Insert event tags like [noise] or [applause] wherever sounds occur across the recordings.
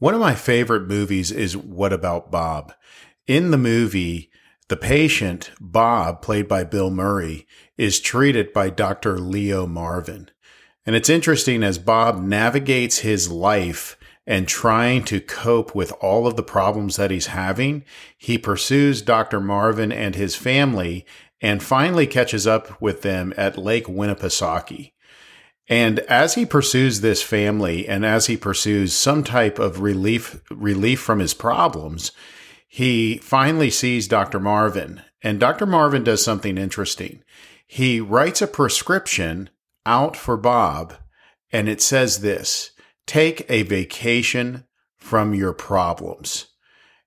One of my favorite movies is What About Bob? In the movie, the patient, Bob, played by Bill Murray, is treated by Dr. Leo Marvin. And it's interesting as Bob navigates his life and trying to cope with all of the problems that he's having, he pursues Dr. Marvin and his family and finally catches up with them at Lake Winnipesaukee. And as he pursues this family and as he pursues some type of relief, relief from his problems, he finally sees Dr. Marvin. And Dr. Marvin does something interesting. He writes a prescription out for Bob, and it says this take a vacation from your problems.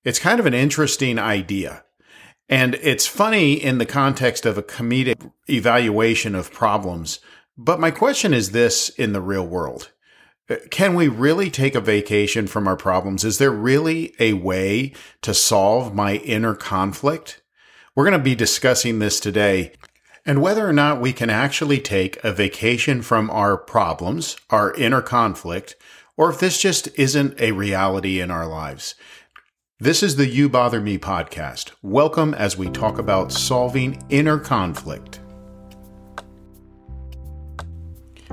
It's kind of an interesting idea. And it's funny in the context of a comedic evaluation of problems but my question is this in the real world. Uh, can we really take a vacation from our problems? Is there really a way to solve my inner conflict? We're going to be discussing this today and whether or not we can actually take a vacation from our problems, our inner conflict, or if this just isn't a reality in our lives. This is the You Bother Me podcast. Welcome as we talk about solving inner conflict.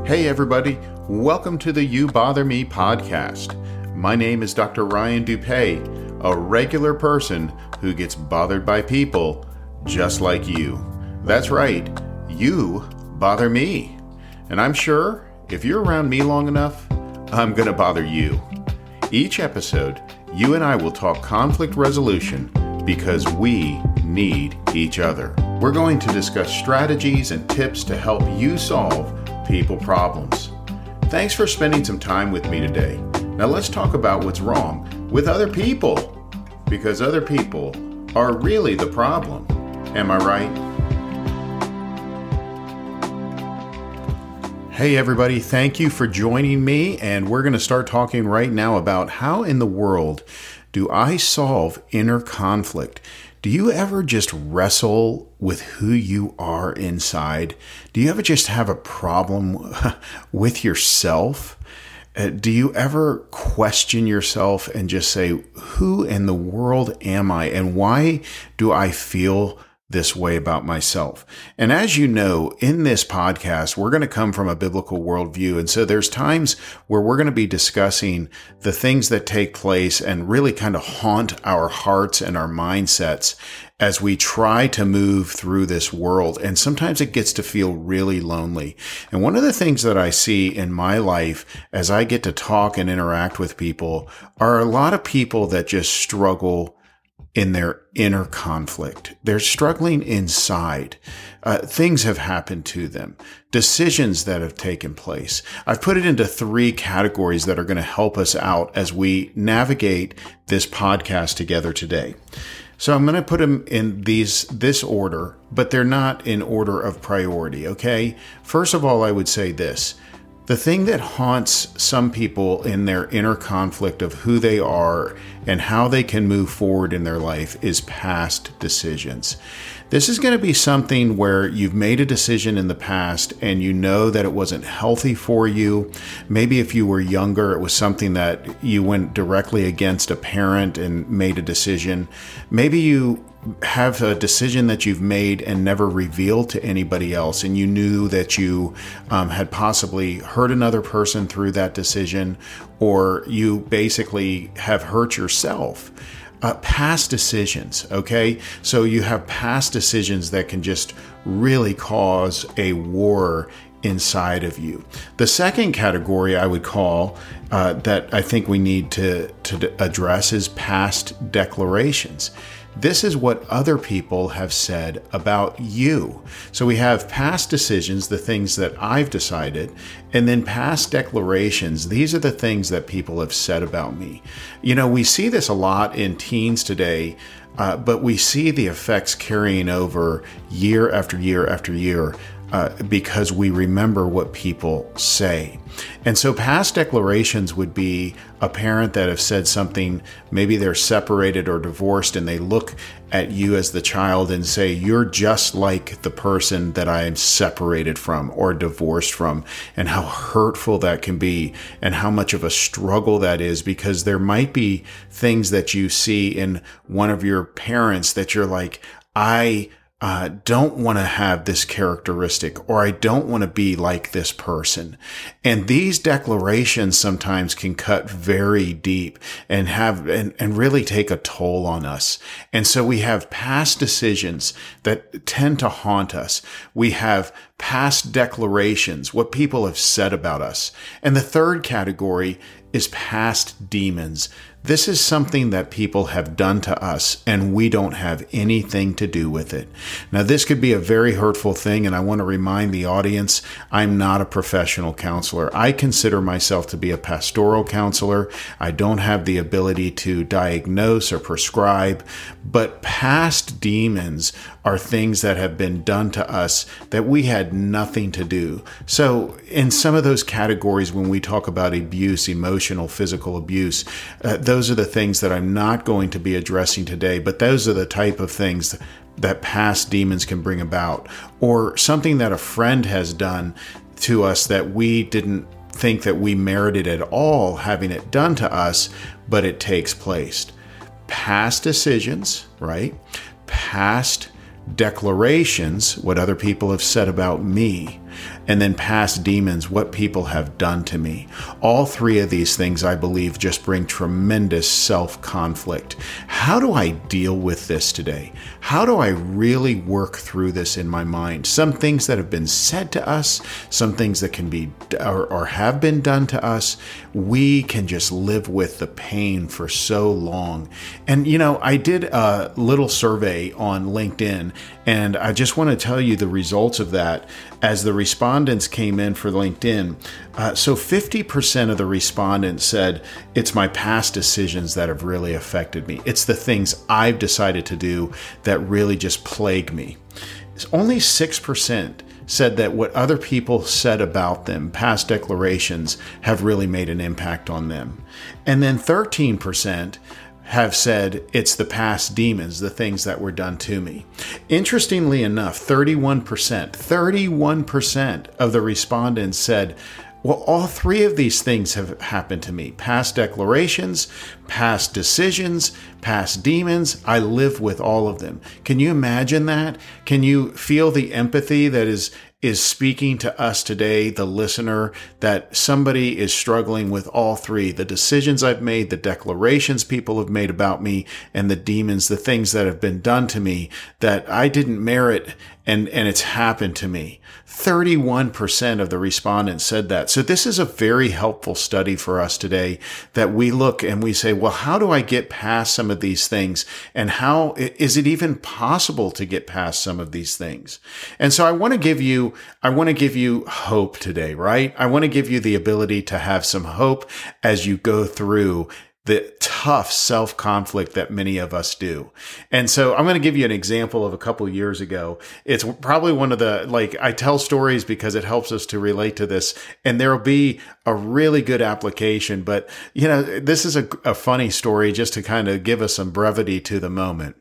Hey, everybody, welcome to the You Bother Me podcast. My name is Dr. Ryan Dupay, a regular person who gets bothered by people just like you. That's right, you bother me. And I'm sure if you're around me long enough, I'm going to bother you. Each episode, you and I will talk conflict resolution because we need each other. We're going to discuss strategies and tips to help you solve people problems. Thanks for spending some time with me today. Now let's talk about what's wrong with other people. Because other people are really the problem. Am I right? Hey, everybody, thank you for joining me. And we're going to start talking right now about how in the world do I solve inner conflict? Do you ever just wrestle with who you are inside? Do you ever just have a problem [laughs] with yourself? Uh, do you ever question yourself and just say, Who in the world am I? And why do I feel this way about myself. And as you know, in this podcast, we're going to come from a biblical worldview. And so there's times where we're going to be discussing the things that take place and really kind of haunt our hearts and our mindsets as we try to move through this world. And sometimes it gets to feel really lonely. And one of the things that I see in my life as I get to talk and interact with people are a lot of people that just struggle in their inner conflict. They're struggling inside. Uh, things have happened to them, decisions that have taken place. I've put it into three categories that are going to help us out as we navigate this podcast together today. So I'm going to put them in these this order, but they're not in order of priority, okay? First of all, I would say this. The thing that haunts some people in their inner conflict of who they are and how they can move forward in their life is past decisions. This is going to be something where you've made a decision in the past and you know that it wasn't healthy for you. Maybe if you were younger, it was something that you went directly against a parent and made a decision. Maybe you have a decision that you've made and never revealed to anybody else, and you knew that you um, had possibly hurt another person through that decision, or you basically have hurt yourself uh, past decisions, okay? So you have past decisions that can just really cause a war inside of you. The second category I would call uh, that I think we need to, to address is past declarations. This is what other people have said about you. So we have past decisions, the things that I've decided, and then past declarations. These are the things that people have said about me. You know, we see this a lot in teens today. Uh, but we see the effects carrying over year after year after year uh, because we remember what people say. And so past declarations would be a parent that have said something, maybe they're separated or divorced, and they look at you as the child and say, You're just like the person that I am separated from or divorced from, and how hurtful that can be, and how much of a struggle that is, because there might be things that you see in one of your parents that you're like, I uh, don't want to have this characteristic or I don't want to be like this person. And these declarations sometimes can cut very deep and have, and, and really take a toll on us. And so we have past decisions that tend to haunt us. We have past declarations, what people have said about us. And the third category is past demons this is something that people have done to us, and we don't have anything to do with it. Now, this could be a very hurtful thing, and I want to remind the audience I'm not a professional counselor. I consider myself to be a pastoral counselor. I don't have the ability to diagnose or prescribe, but past demons are things that have been done to us that we had nothing to do. So, in some of those categories, when we talk about abuse, emotional, physical abuse, uh, those are the things that I'm not going to be addressing today, but those are the type of things that past demons can bring about, or something that a friend has done to us that we didn't think that we merited at all having it done to us, but it takes place. Past decisions, right? Past declarations, what other people have said about me, and then past demons, what people have done to me. All three of these things, I believe, just bring tremendous self conflict. How do I deal with this today? How do I really work through this in my mind? Some things that have been said to us, some things that can be or, or have been done to us, we can just live with the pain for so long. And, you know, I did a little survey on LinkedIn, and I just want to tell you the results of that as the respondents came in for LinkedIn. Uh, so 50% of the respondents said, It's my past decisions that have really affected me. It's the things I've decided to do that really just plague me. It's only 6% said that what other people said about them, past declarations, have really made an impact on them. And then 13% have said it's the past demons, the things that were done to me. Interestingly enough, 31%, 31% of the respondents said, well, all three of these things have happened to me past declarations, past decisions, past demons. I live with all of them. Can you imagine that? Can you feel the empathy that is is speaking to us today, the listener, that somebody is struggling with all three the decisions I've made, the declarations people have made about me, and the demons, the things that have been done to me that I didn't merit and, and it's happened to me. 31% of the respondents said that. So this is a very helpful study for us today that we look and we say, well, how do I get past some of these things? And how is it even possible to get past some of these things? And so I want to give you, I want to give you hope today, right? I want to give you the ability to have some hope as you go through the tough self conflict that many of us do. And so I'm going to give you an example of a couple years ago. It's probably one of the, like, I tell stories because it helps us to relate to this. And there will be a really good application. But, you know, this is a, a funny story just to kind of give us some brevity to the moment.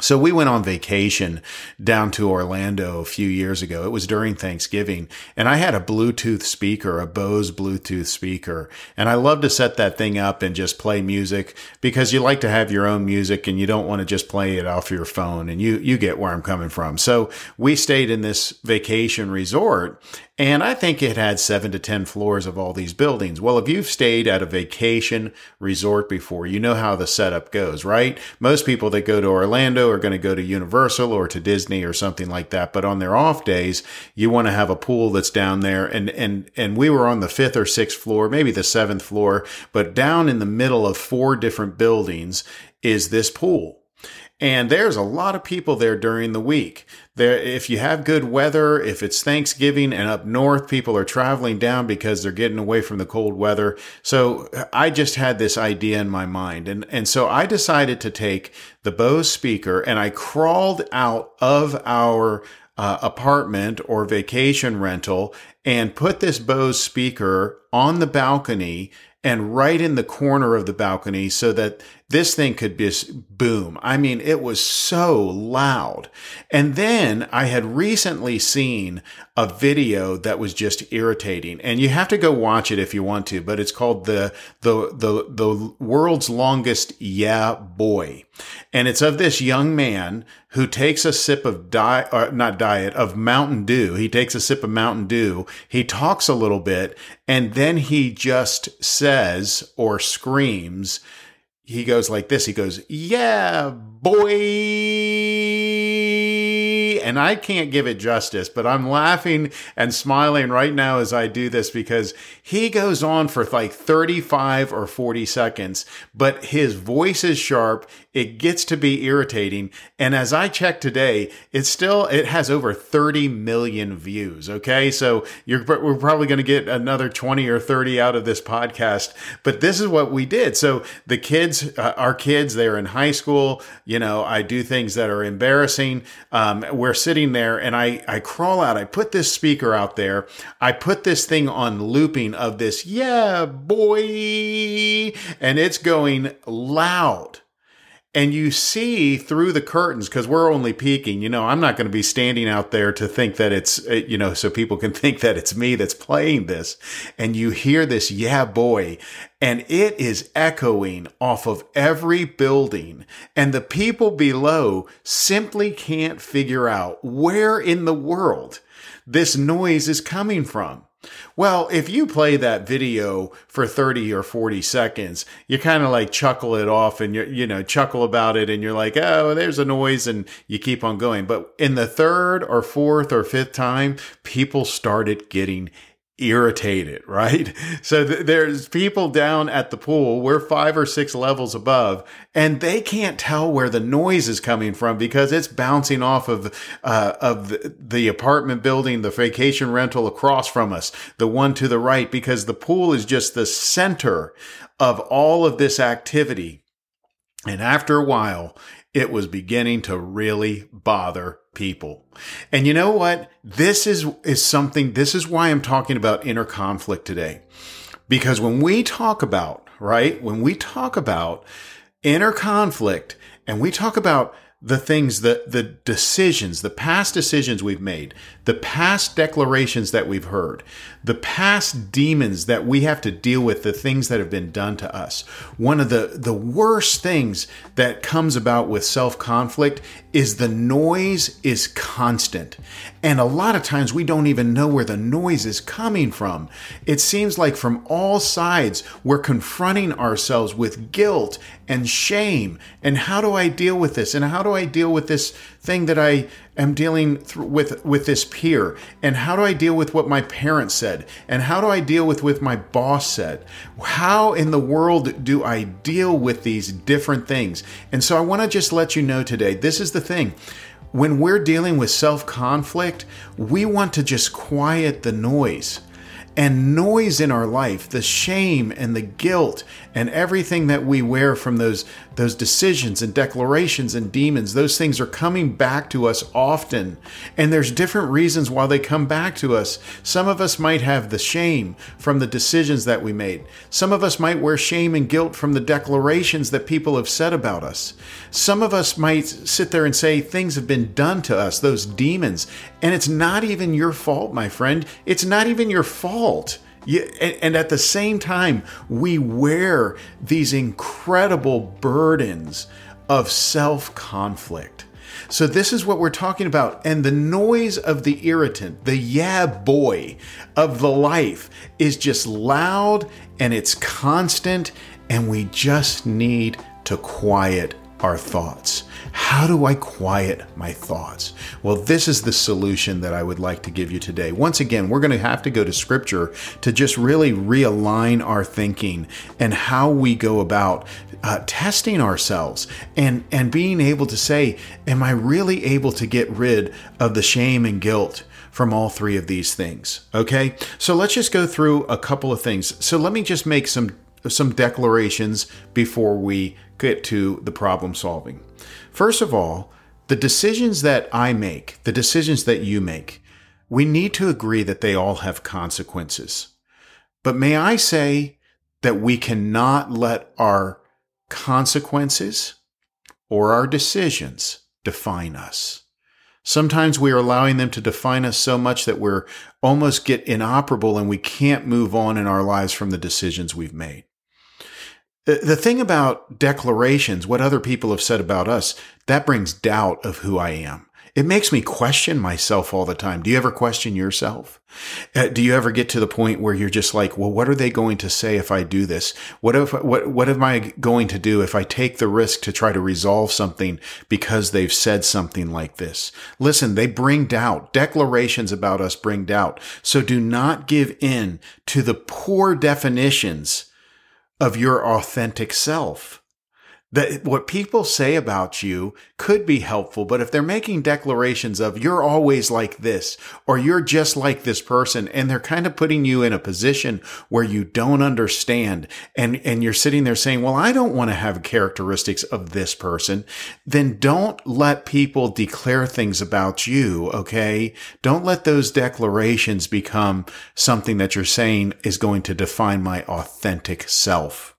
So we went on vacation down to Orlando a few years ago. It was during Thanksgiving and I had a Bluetooth speaker, a Bose Bluetooth speaker. And I love to set that thing up and just play music because you like to have your own music and you don't want to just play it off your phone and you, you get where I'm coming from. So we stayed in this vacation resort and I think it had seven to 10 floors of all these buildings. Well, if you've stayed at a vacation resort before, you know how the setup goes, right? Most people that go to Orlando are going to go to Universal or to Disney or something like that. But on their off days, you want to have a pool that's down there. And, and, and we were on the fifth or sixth floor, maybe the seventh floor, but down in the middle of four different buildings is this pool. And there's a lot of people there during the week. There, if you have good weather, if it's Thanksgiving and up north, people are traveling down because they're getting away from the cold weather. So I just had this idea in my mind. And, and so I decided to take the Bose speaker and I crawled out of our uh, apartment or vacation rental and put this Bose speaker on the balcony and right in the corner of the balcony so that this thing could just boom. I mean, it was so loud. And then I had recently seen a video that was just irritating and you have to go watch it if you want to, but it's called the, the, the, the world's longest yeah boy. And it's of this young man who takes a sip of diet, or uh, not diet, of Mountain Dew. He takes a sip of Mountain Dew. He talks a little bit and then he just says or screams, he goes like this. He goes, yeah, boy. And I can't give it justice, but I'm laughing and smiling right now as I do this because he goes on for like 35 or 40 seconds, but his voice is sharp. It gets to be irritating. And as I checked today, it's still, it has over 30 million views. Okay. So you're, we're probably going to get another 20 or 30 out of this podcast, but this is what we did. So the kids, uh, our kids, they're in high school. You know, I do things that are embarrassing. Um, we're sitting there and I, I crawl out. I put this speaker out there. I put this thing on looping of this, yeah, boy. And it's going loud and you see through the curtains because we're only peeking you know i'm not going to be standing out there to think that it's uh, you know so people can [laughs] think that it's me that's playing this. And you hear this yeah boy. And it is echoing off of every building. And the people below simply can't figure out where in the world this noise is coming from well, if you play that video for 30 or 40 seconds, you kind of like chuckle it off and you you know, chuckle about it and you're like, "Oh, there's a noise" and you keep on going. But in the third or fourth or fifth time, people started getting irritated, [laughs] right? So th- there's people down at the pool, we're five or six levels above, and they can't tell where the noise is coming from because it's bouncing off of, uh, of the, the apartment building, the vacation rental across from us, the one to the right, because the pool is just the center of all of this activity. And after a while, it was beginning to really bother people. And you know what? This is, is something, this is why I'm talking about inner conflict today. Because when we talk about, right, when we talk about inner conflict and we talk about the things that the decisions, the past decisions we've made, the past declarations that we've heard, the past demons that we have to deal with, the things that have been done to us. One of the, the worst things that comes about with self conflict is the noise is constant. And a lot of times we don't even know where the noise is coming from. It seems like from all sides we're confronting ourselves with guilt and shame. And how do I deal with this? And how do I deal with this thing that I am dealing th- with with this peer? And how do I deal with what my parents said? And how do I deal with what my boss said? How in the world do I deal with these different things? And so I want to just let you know today, this is the thing when we're dealing with self conflict, we want to just quiet the noise. And noise in our life, the shame and the guilt and everything that we wear from those those decisions and declarations and demons, those things are coming back to us often. And there's different reasons why they come back to us. Some of us might have the shame from the decisions that we made. Some of us might wear shame and guilt from the declarations that people have said about us. Some of us might sit there and say things have been done to us, those demons, and it's not even your fault, my friend. It's not even your fault. And at the same time, we wear these incredible burdens of self conflict. So, this is what we're talking about. And the noise of the irritant, the yeah boy of the life, is just loud and it's constant, and we just need to quiet our thoughts. How do I quiet my thoughts? Well, this is the solution that I would like to give you today. Once again, we're going to have to go to scripture to just really realign our thinking and how we go about uh, testing ourselves and, and being able to say, Am I really able to get rid of the shame and guilt? from all three of these things. Okay, so let's just go through a couple of things. So let me just make some some declarations before we get to the problem solving. First of all, the decisions that I make, the decisions that you make, we need to agree that they all have consequences. But may I say that we cannot let our consequences or our decisions define us. Sometimes we are allowing them to define us so much that we're almost get inoperable and we can't move on in our lives from the decisions we've made. The thing about declarations, what other people have said about us, that brings doubt of who I am. It makes me question myself all the time. Do you ever question yourself? Uh, do you ever get to the point where you're just like, well, what are they going to say if I do this? What if, what, what am I going to do if I take the risk to try to resolve something because they've said something like this? Listen, they bring doubt. Declarations about us bring doubt. So do not give in to the poor definitions of your authentic self that what people say about you could be helpful, but if they're making declarations of you're always like this or you're just like this person and they're kind of putting you in a position where you don't understand and, and you're sitting there saying, well, I don't want to have characteristics of this person, then don't let people declare things about you. Okay. Don't let those declarations become something that you're saying is going to define my authentic self.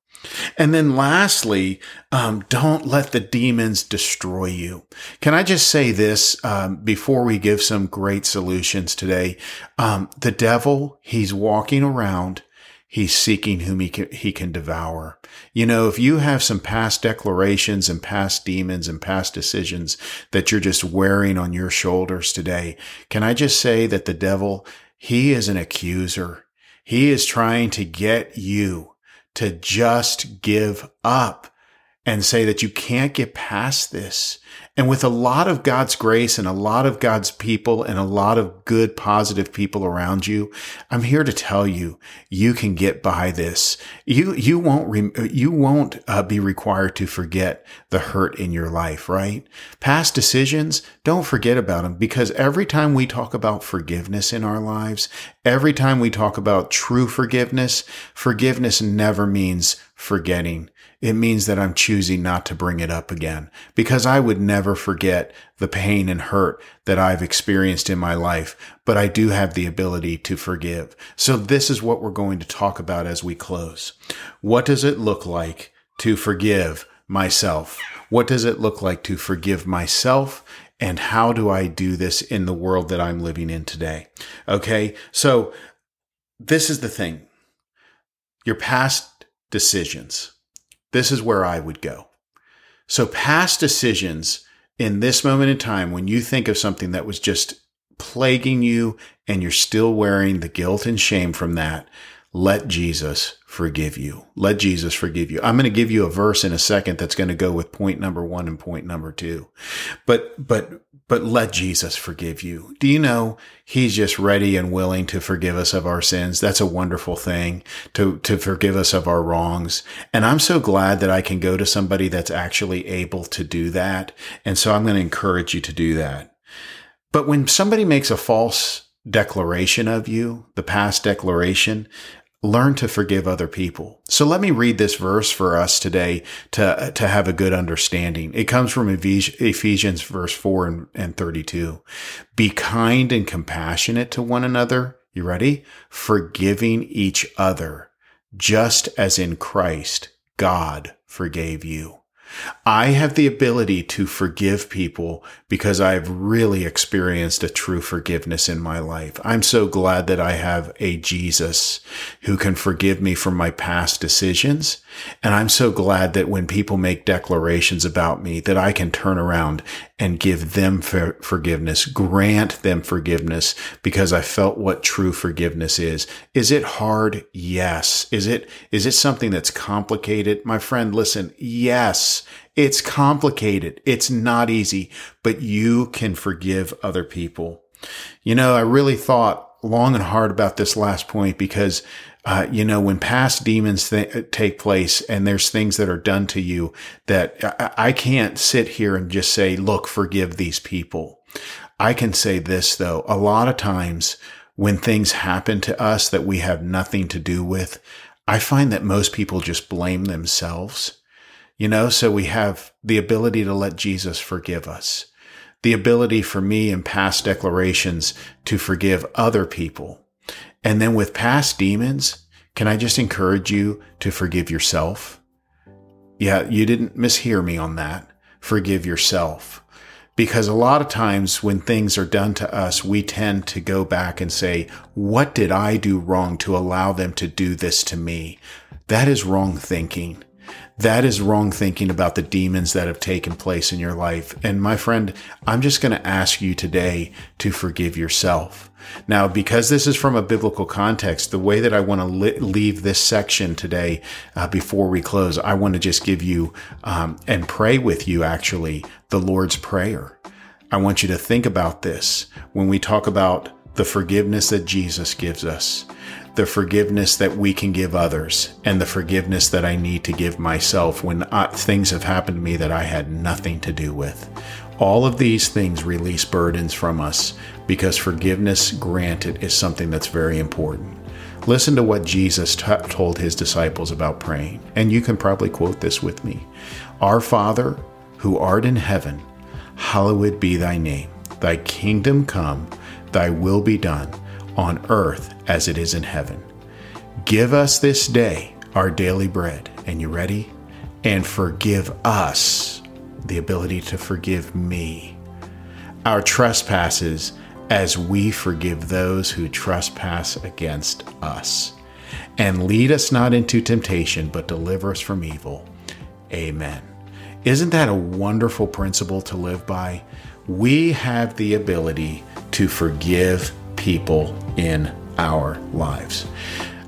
And then lastly, um, don't let the demons destroy you. Can I just say this um, before we give some great solutions today? Um, the devil, he's walking around. He's seeking whom he can, he can devour. You know, if you have some past declarations and past demons and past decisions that you're just wearing on your shoulders today, can I just say that the devil, he is an accuser. He is trying to get you to just give up and say that you can't get past this. And with a lot of God's grace and a lot of God's people and a lot of good, positive people around you, I'm here to tell you, you can get by this. You, you won't, re- you won't uh, be required to forget the hurt in your life, right? Past decisions, don't forget about them because every time we talk about forgiveness in our lives, every time we talk about true forgiveness, forgiveness never means forgetting it means that I'm choosing not to bring it up again because I would never forget the pain and hurt that I've experienced in my life, but I do have the ability to forgive. So this is what we're going to talk about as we close. What does it look like to forgive myself? What does it look like to forgive myself? And how do I do this in the world that I'm living in today? Okay. So this is the thing. Your past decisions this is where I would go. So past decisions in this moment in time, when you think of something that was just plaguing you and you're still wearing the guilt and shame from that, let Jesus forgive you. Let Jesus forgive you. I'm going to give you a verse in a second that's going to go with point number one and point number two. But, but, but let Jesus forgive you. Do you know he's just ready and willing to forgive us of our sins? That's a wonderful thing to, to forgive us of our wrongs. And I'm so glad that I can go to somebody that's actually able to do that. And so I'm going to encourage you to do that. But when somebody makes a false declaration of you, the past declaration, learn to forgive other people. So let me read this verse for us today to, to have a good understanding. It comes from Ephesians verse 4 and 32. Be kind and compassionate to one another. You ready? Forgiving each other, just as in Christ God forgave you. I have the ability to forgive people because I've really experienced a true forgiveness in my life. I'm so glad that I have a Jesus who can forgive me for my past decisions. And I'm so glad that when people make declarations about me that I can turn around and give them for forgiveness, grant them forgiveness because I felt what true forgiveness is. Is it hard? Yes. Is it, is it something that's complicated? My friend, listen, yes, it's complicated. It's not easy, but you can forgive other people. You know, I really thought long and hard about this last point because uh, you know, when past demons th- take place and there's things that are done to you that I-, I can't sit here and just say, look, forgive these people. I can say this though, a lot of times when things happen to us that we have nothing to do with, I find that most people just blame themselves. You know, so we have the ability to let Jesus forgive us. The ability for me in past declarations to forgive other people. And then with past demons, can I just encourage you to forgive yourself? Yeah, you didn't mishear me on that. Forgive yourself. Because a lot of times when things are done to us, we tend to go back and say, what did I do wrong to allow them to do this to me? That is wrong thinking. That is wrong thinking about the demons that have taken place in your life. And my friend, I'm just going to ask you today to forgive yourself. Now, because this is from a biblical context, the way that I want to li- leave this section today uh, before we close, I want to just give you um, and pray with you actually the Lord's Prayer. I want you to think about this when we talk about the forgiveness that Jesus gives us the forgiveness that we can give others and the forgiveness that I need to give myself when I, things have happened to me that I had nothing to do with. All of these things release burdens from us because forgiveness granted is something that's very important. Listen to what Jesus t- told his disciples about praying, and you can probably quote this with me Our Father, who art in heaven, hallowed be thy name. Thy kingdom come, thy will be done on earth as it is in heaven. Give us this day our daily bread. And you ready? And forgive us the ability to forgive me our trespasses as we forgive those who trespass against us. And lead us not into temptation, but deliver us from evil. Amen. Isn't that a wonderful principle to live by? We have the ability to forgive people in our lives.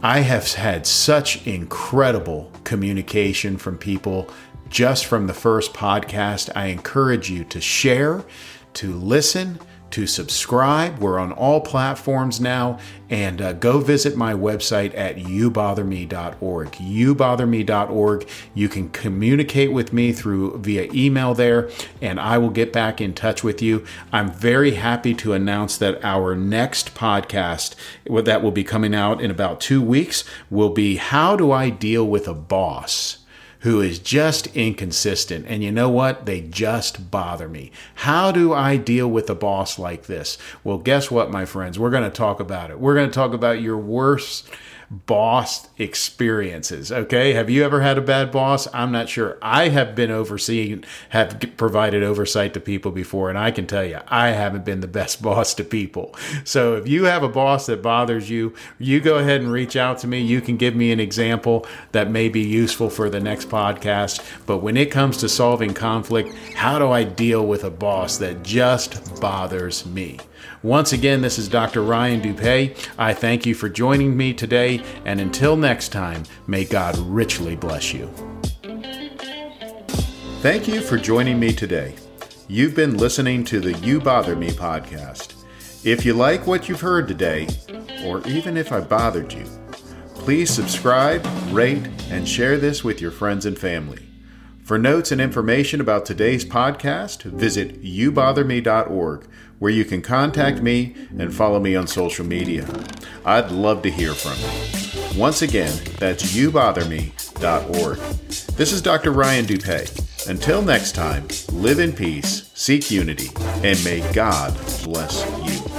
I have had such incredible communication from people just from the first podcast. I encourage you to share, to listen, to subscribe. We're on all platforms now. And uh, go visit my website at youbotherme.org. Youbotherme.org. You can communicate with me through via email there, and I will get back in touch with you. I'm very happy to announce that our next podcast that will be coming out in about two weeks will be How Do I Deal with a Boss? Who is just inconsistent. And you know what? They just bother me. How do I deal with a boss like this? Well, guess what, my friends? We're going to talk about it. We're going to talk about your worst boss experiences. Okay. Have you ever had a bad boss? I'm not sure. I have been overseeing, have provided oversight to people before, and I can tell you, I haven't been the best [laughs] boss to people. So if you have a boss that bothers you, you go ahead and reach out to me. You can give me an example that may be useful for the next podcast. But when it comes to solving conflict, how do I deal with a boss that just bothers me? Once again, this is Dr. Ryan Dupay. I thank you for joining me today, and until next time, may God richly bless you. Thank you for joining me today. You've been listening to the You Bother Me podcast. If you like what you've heard today, or even if I bothered you, please subscribe, rate, and share this with your friends and family. For notes and information about today's podcast, visit youbotherme.org where you can contact me and follow me on social media. I'd love to hear from you. Once again, that's youbotherme.org. This is Dr. Ryan Dupay. Until next time, live in peace, seek unity, and may God bless you.